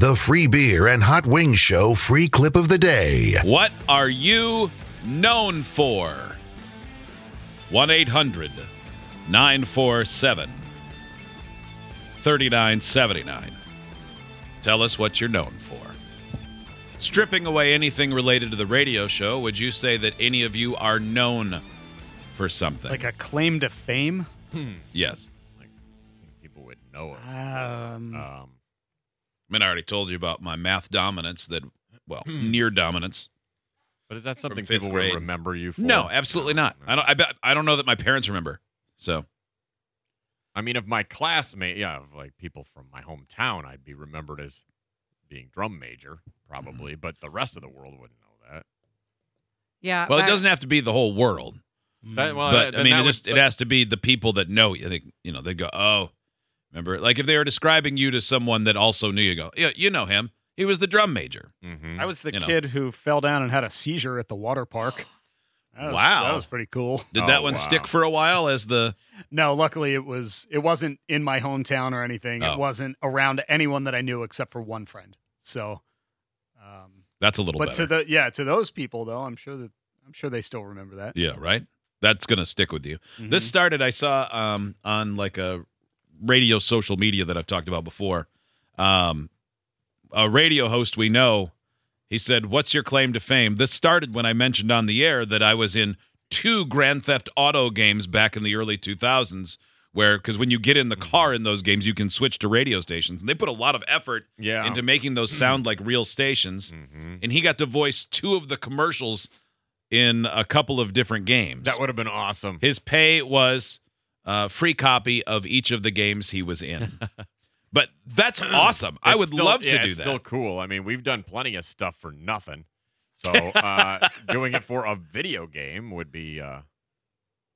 The free beer and hot wings show free clip of the day. What are you known for? 1 800 947 3979. Tell us what you're known for. Stripping away anything related to the radio show, would you say that any of you are known for something? Like a claim to fame? yes. Like people would know us. Um, Um, I mean, I already told you about my math dominance that, well, near dominance. but is that something fifth people grade. would remember you for? No, absolutely not. I don't. I bet. I don't know that my parents remember. So I mean, if my classmate, yeah, of like people from my hometown, I'd be remembered as being drum major, probably, Mm-hmm. but the rest of the world wouldn't know that. Yeah. well, it doesn't have to be the whole world, That- well, but then I mean, that it would- just it has to be the people that know you. They, you know, they go, oh, remember? Like if they were describing you to someone that also knew you, go, yeah, you know him. He was the drum major. Mhm. I was the You know. kid who fell down and had a seizure at the water park. That was, Wow. that was pretty cool. Did Oh, that one wow. stick for a while as the? No, luckily it was. It wasn't in my hometown or anything. Oh. It wasn't around anyone that I knew except for one friend. So, um, That's a little but better. to the yeah to those people though, I'm sure that I'm sure they still remember that. yeah, right. That's gonna stick with you. Mhm. This started. I saw um, on like a radio social media that I've talked about before. Um, a radio host we know. He said, "What's your claim to fame?" This started when I mentioned on the air that I was in two Grand Theft Auto games back in the early 2000s. Where, because when you get in the car in those games, you can switch to radio stations, and they put a lot of effort yeah. into making those sound like real stations. Mhm. And he got to voice two of the commercials in a couple of different games. That would have been awesome. His pay was a free copy of each of the games he was in. but that's awesome. I would still- love to yeah, do that. Still cool. I mean, we've done plenty of stuff for nothing. So uh, doing it for a video game would be uh,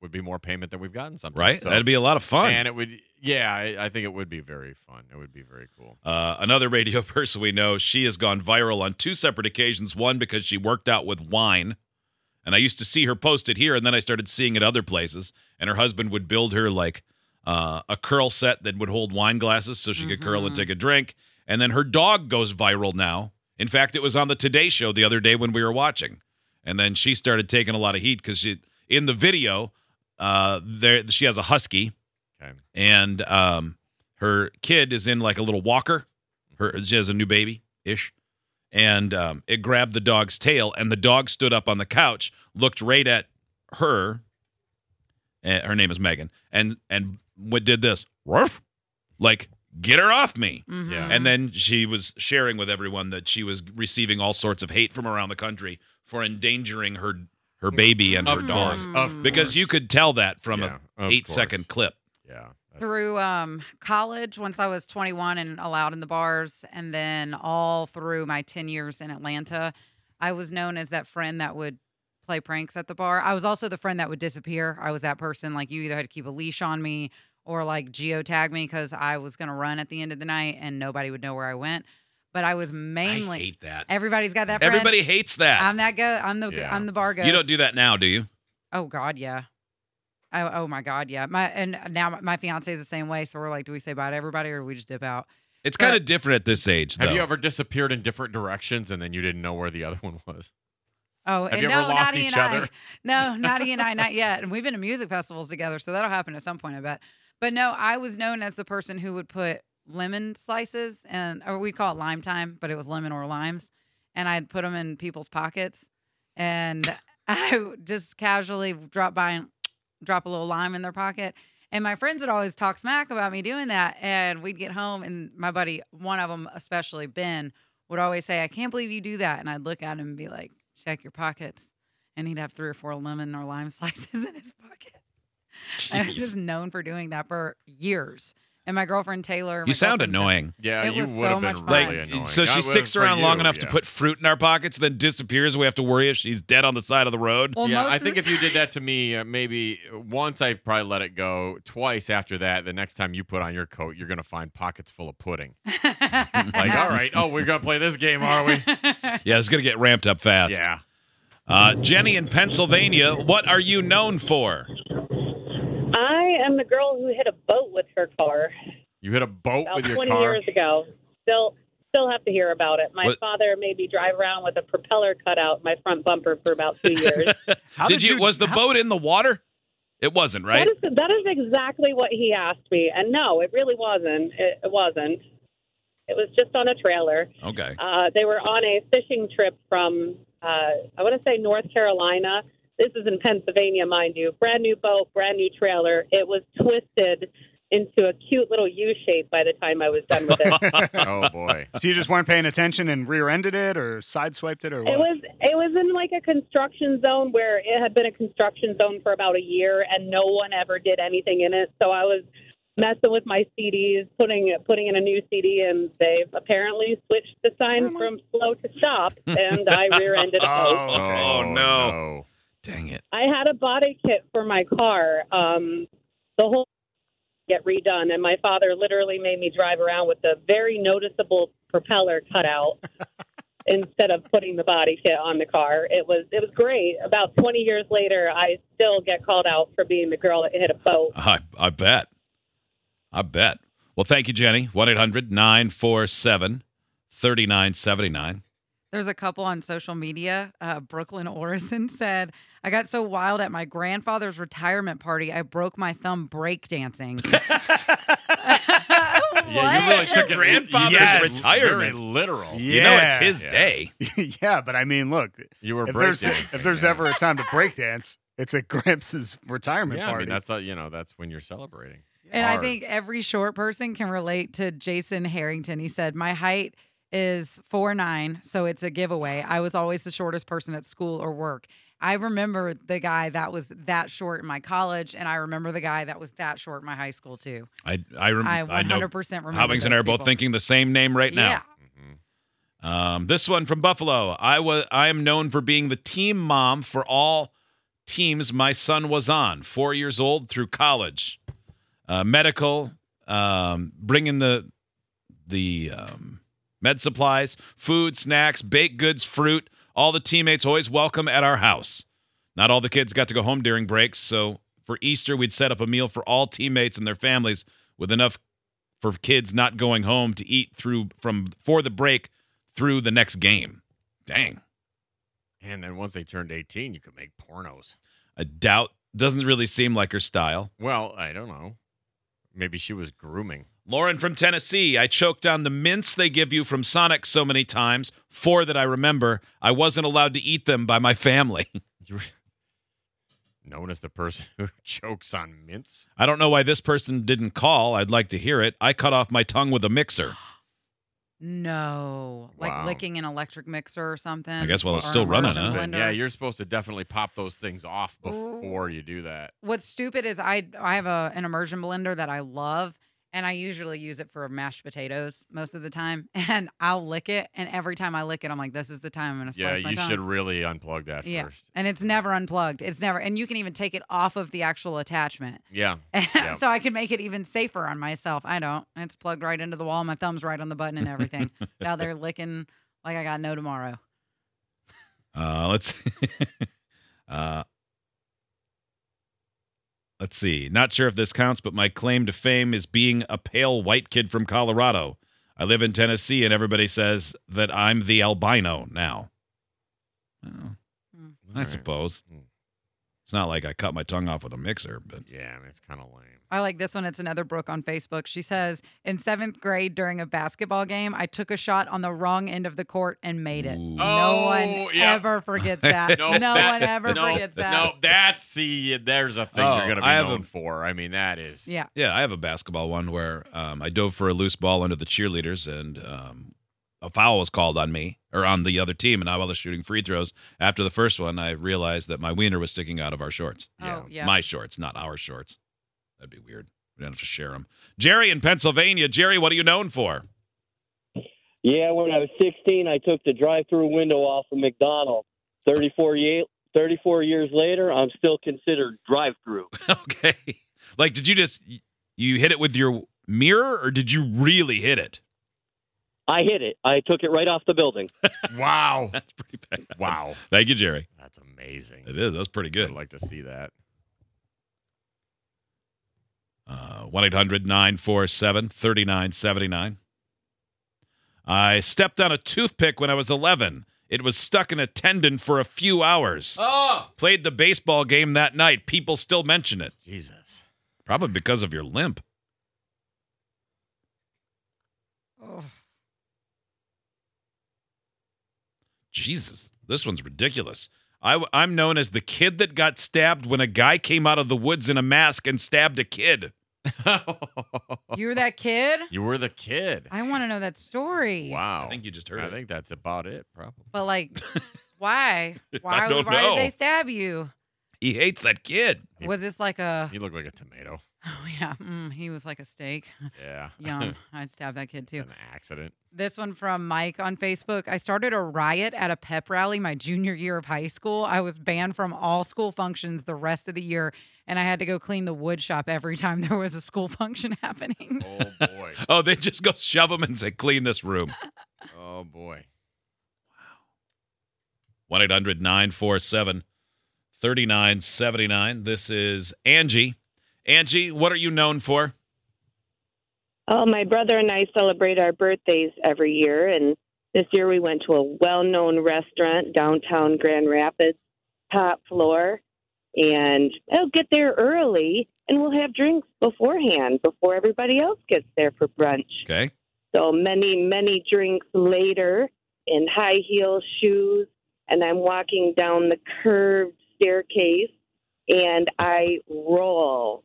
would be more payment than we've gotten sometimes. right? So- That'd be a lot of fun. And it would, yeah, I, I think it would be very fun. It would be very cool. Uh, another radio person we know, she has gone viral on two separate occasions. One because she worked out with wine, and I used to see her post it here, and then I started seeing it other places. And her husband would build her like uh, a curl set that would hold wine glasses, so she could curl and take a drink. And then her dog goes viral now. In fact, it was on the Today Show the other day when we were watching, and then she started taking a lot of heat because she in the video, uh, there she has a husky Okay. and um, her kid is in like a little walker. Her she has a new baby ish, and um, it grabbed the dog's tail, and the dog stood up on the couch, looked right at her. And her name is Megan, and and what did this? Ruff, like get her off me. Mhm. Yeah. And then she was sharing with everyone that she was receiving all sorts of hate from around the country for endangering her her baby and Of her course. dog. Of because you could tell that from Yeah, a of eight second course. clip. Yeah. That's- through um, college once I was 21 and allowed in the bars, and then all through my 10 years in Atlanta, I was known as that friend that would play pranks at the bar. I was also the friend that would disappear. I was that person like you either had to keep a leash on me or like geotag me because I was going to run at the end of the night and nobody would know where I went. But I was mainly I hate that. everybody's got that. Friend. Everybody hates that. I'm that go. I'm the Yeah. I'm the bar ghost. you don't do that now, do you? Oh God, yeah. Oh, oh my God, yeah. My and now my, my fiance is the same way. So we're like, do we say bye to everybody or do we just dip out? It's kind of different at this age, though. Have you ever disappeared in different directions and then you didn't know where the other one was? Oh, Have and you no, ever lost Natty each and other? I. No, Natty and I, not yet. And we've been to music festivals together, so that'll happen at some point, I bet. But no, I was known as the person who would put lemon slices and, or we call it lime time, but it was lemon or limes, and I'd put them in people's pockets, and I would just casually drop by and drop a little lime in their pocket. And my friends would always talk smack about me doing that. And we'd get home, and my buddy, one of them, especially Ben, would always say, I can't believe you do that. And I'd look at him and be like, check your pockets. And he'd have three or four lemon or lime slices in his pocket. I was just known for doing that for years. And my girlfriend Taylor. You sound girlfriend- annoying. Yeah, It you was would so have been much fun. really Like, annoying. so she That sticks was for around long you, enough yeah. to put fruit in our pockets, then disappears. We have to worry if she's dead on the side of the road. Well, yeah, most I of think the if you did that to me, uh, maybe once I probably let it go. Twice after that, the next time you put on your coat, you're gonna find pockets full of pudding. Like, all right, oh, we're gonna play this game, are we? Yeah, it's gonna get ramped up fast. Yeah. Uh, Jenny in Pennsylvania, what are you known for? I am the girl who hit a boat with her car You hit a boat about with your 20 car. years ago. Still, still have to hear about it. My What- father made me drive around with a propeller cut out my front bumper for about two years. How did, you, was the how- boat in the water? It wasn't, right? That is that is exactly what he asked me, and no, it really wasn't. It, it wasn't. It was just on a trailer. okay. Uh, they were on a fishing trip from uh, I want to say North Carolina. This is in Pennsylvania, mind you. Brand new boat, brand new trailer. It was twisted into a cute little U shape by the time I was done with it. Oh boy. So you just weren't paying attention and rear-ended it or sideswiped it or what? It was it was in like a construction zone where it had been a construction zone for about a year and no one ever did anything in it. So I was messing with my CDs, putting putting in a new CD, and they've apparently switched the sign from slow to stop, and I rear-ended it. Oh, okay. Oh, oh no. Dang it. I had a body kit for my car. Um, the whole get redone, and my father literally made me drive around with the very noticeable propeller cut out instead of putting the body kit on the car. It was it was great. About 20 years later, I still get called out for being the girl that hit a boat. I, I bet. I bet. Well, thank you, Jenny. 1 800 947 3979. There's a couple on social media. Uh, Brooklyn Orison said, I got so wild at my grandfather's retirement party, I broke my thumb breakdancing. Yeah, you really What? took it. grandfather's yes, retirement. Very literal. Yeah. You know, it's his Yeah. day. yeah, but I mean, look, You were if there's breakdancing, if there's yeah. ever a time to breakdance, it's at Gramps' retirement yeah, I party. mean that's you know that's when you're celebrating. And I Hard. think every short person can relate to Jason Harrington. He said, My height is four nine, so it's a giveaway. I was always the shortest person at school or work. I remember the guy that was that short in my college, and I remember the guy that was that short in my high school too. I, I, rem- I I 100% remember. Hobbings and I are both thinking the same name right now. Yeah. Mhm. Um, this one from Buffalo. I was I am known for being the team mom for all teams my son was on. Four years old through college, uh, medical, um, bringing the the um, med supplies, food, snacks, baked goods, fruit. All the teammates always welcome at our house. Not all the kids got to go home during breaks, so for Easter we'd set up a meal for all teammates and their families with enough for kids not going home to eat through from for the break through the next game. Dang. And then once they turned 18, you could make pornos. I doubt doesn't really seem like her style. Well, I don't know. Maybe she was grooming. Lauren from Tennessee, I choked on the mints they give you from Sonic so many times, four that I remember. I wasn't allowed to eat them by my family. You were known as the person who chokes on mints. I don't know why this person didn't call. I'd like to hear it. I cut off my tongue with a mixer. No, like Wow. licking an electric mixer or something. I guess while it's or still an running, immersion huh? Blender. yeah, you're supposed to definitely pop those things off Ooh. before you do that. What's stupid is I I have a an immersion blender that I love, and I usually use it for mashed potatoes most of the time. And I'll lick it, and every time I lick it, I'm like, "This is the time I'm gonna Yeah, slice my you should really unplug that yeah, first. and it's never unplugged. It's never, and you can even take it off of the actual attachment, Yeah. Yeah. so I can make it even safer on myself. I don't. It's plugged right into the wall. My thumb's right on the button and everything. now they're licking like I got no tomorrow. Uh, let's uh, let's see. Not sure if this counts, but my claim to fame is being a pale white kid from Colorado. I live in Tennessee, and everybody says that I'm the albino now. Well, I right. suppose Hmm. It's not like I cut my tongue off with a mixer, but Yeah, I it's kind of lame. I like this one. It's another Brooke on Facebook. She says, In seventh grade during a basketball game, I took a shot on the wrong end of the court and made it. Ooh. no Oh, one yeah. ever forgets that. No, no that- one ever no, forgets that. No, that's see, there's a thing Oh, you're gonna be I have known a- for. I mean, that is. Yeah. Yeah, I have a basketball one where um, I dove for a loose ball under the cheerleaders, and um, a foul was called on me or on the other team, and I was shooting free throws. After the first one, I realized that my wiener was sticking out of our shorts. Oh, yeah. My shorts, not our shorts. That'd be weird. We don't have to share them. Jerry in Pennsylvania. Jerry, what are you known for? Yeah, when I was 16, I took the drive-through window off of McDonald's. 34, ye- 34 years later, I'm still considered drive-through. okay. Like, did you just you hit it with your mirror, or did you really hit it? I hit it. I took it right off the building. Wow. That's pretty bad. wow. Thank you, Jerry. That's amazing. It is. That's pretty good. I'd like to see that. Uh, 1 800 947 3979. I stepped on a toothpick when I was 11. It was stuck in a tendon for a few hours. Oh, Played the baseball game that night. People still mention it. Jesus. Probably because of your limp. Oh. Jesus, this one's ridiculous. I, am known as the kid that got stabbed when a guy came out of the woods in a mask and stabbed a kid. You were that kid? you were the kid. I want to know that story. Wow. I think you just heard I it. think that's about it, probably. But like, why? Why? don't why know. did they stab you? He hates that kid. Was this like a? You look like a tomato. Oh yeah, mm, he was like a steak. Yeah. Yum. I'd stab that kid too. It's an accident. This one from Mike on Facebook. I started a riot at a pep rally my junior year of high school. I was banned from all school functions the rest of the year, and I had to go clean the wood shop every time there was a school function happening. Oh boy. Oh, they just go shove them and say, clean this room. oh boy. Wow. 1 800 947 3979. This is Angie. Angie, what are you known for? Oh, my brother and I celebrate our birthdays every year, and this year we went to a well-known restaurant downtown Grand Rapids, top floor, and I'll get there early, and we'll have drinks beforehand before everybody else gets there for brunch. Okay. So many, many drinks later in high heel shoes, and I'm walking down the curved staircase, and I roll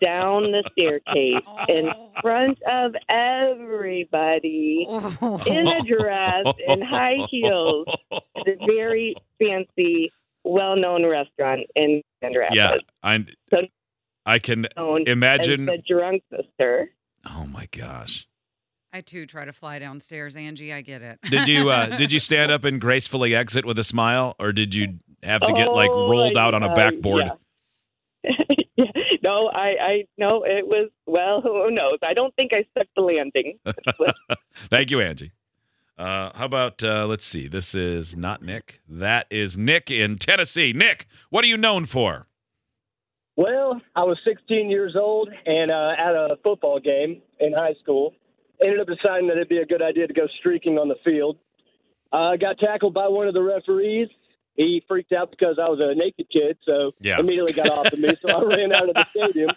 down the staircase in front of everybody Oh. in a dress and high heels at a very fancy, well-known restaurant in Grand Rapids. Yeah, I, So- I can imagine. the drunk sister. Oh my gosh! I too try to fly downstairs, Angie. I get it. Did you uh, did you stand up and gracefully exit with a smile, or did you have to get like Oh, rolled out on a uh, backboard? yeah. Yeah. No, I, I, no, it was, well, who knows? I don't think I stuck the landing. Thank you, Angie. Uh, how about uh, let's see? This is not Nick. That is Nick in Tennessee. Nick, what are you known for? Well, I was 16 years old and uh, at a football game in high school. Ended up deciding that it'd be a good idea to go streaking on the field. I uh, got tackled by one of the referees. He freaked out because I was a naked kid, so Yeah. immediately got off of me. So I ran out of the stadium.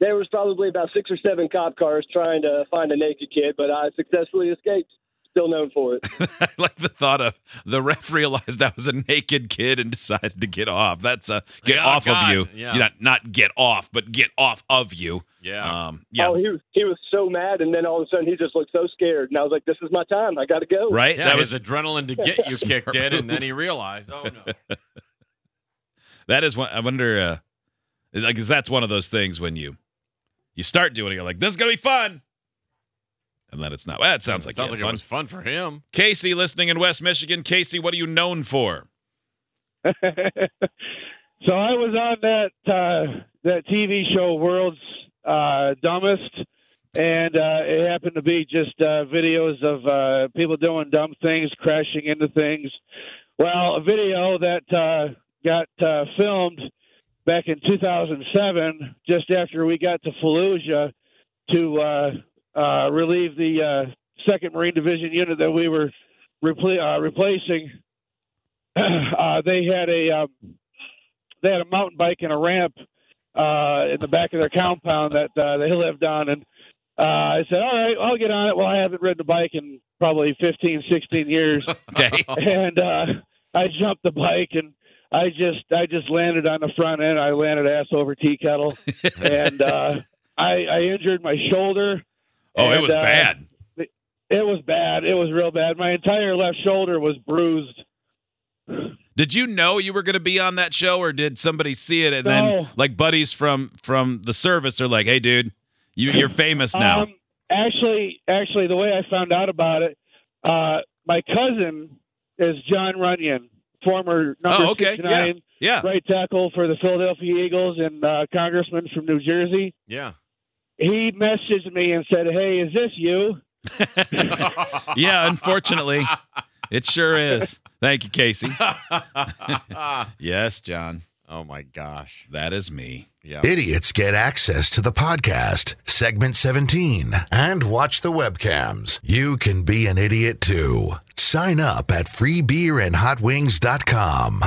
There was probably about six or seven cop cars trying to find a naked kid, but I successfully escaped. Still known for it. I like the thought of the ref realized I was a naked kid and decided to get off. That's a get Yeah, off God, of you. yeah. You Not not get off, but get off of you. Yeah. Um, yeah. Oh, he was he was so mad, and then all of a sudden he just looked so scared, and I was like, "This is my time. I got to go." right. yeah, that his was adrenaline to get you kicked in, and then he realized, oh no. that is what I wonder. Uh, like, 'cause that's one of those things when you you start doing it, you're like, this is gonna be fun, and then it's not. Well, that sounds like sounds like had it was fun for him. Casey, listening in West Michigan. Casey, what are you known for? so I was on that uh, that TV show World's uh, Dumbest, and uh, it happened to be just uh, videos of uh, people doing dumb things, crashing into things. Well, a video that uh, got uh, filmed back in 2007, just after we got to Fallujah to uh, uh, relieve the uh, Second Marine Division unit that we were repl- uh, replacing. uh, they had a um, they had a mountain bike and a ramp uh, in the back of their compound that uh, they lived on, and uh, I said, "All right, I'll get on it." Well, I haven't ridden a bike in probably 15, 16 years, Okay. and uh, I jumped the bike and. I just I just landed on the front end. I landed ass over tea kettle, and uh, I, I injured my shoulder. oh, it was uh, bad. It was bad. It was real bad. My entire left shoulder was bruised. Did you know you were going to be on that show, or did somebody see it and then like buddies from from the service are like, "Hey, dude, you you're famous now." Um, actually, actually, the way I found out about it, uh, my cousin is Jon Runyan, former number Oh, okay. 69 yeah. right tackle for the Philadelphia Eagles and uh, congressman from New Jersey. Yeah. He messaged me and said, "Hey, is this you?" Yeah, unfortunately, it sure is. Thank you, Casey. Yes, John. Oh my gosh. That is me. Yeah. Idiots get access to the podcast, segment 17, and watch the webcams. You can be an idiot too. Sign up at freebeerandhotwings.com.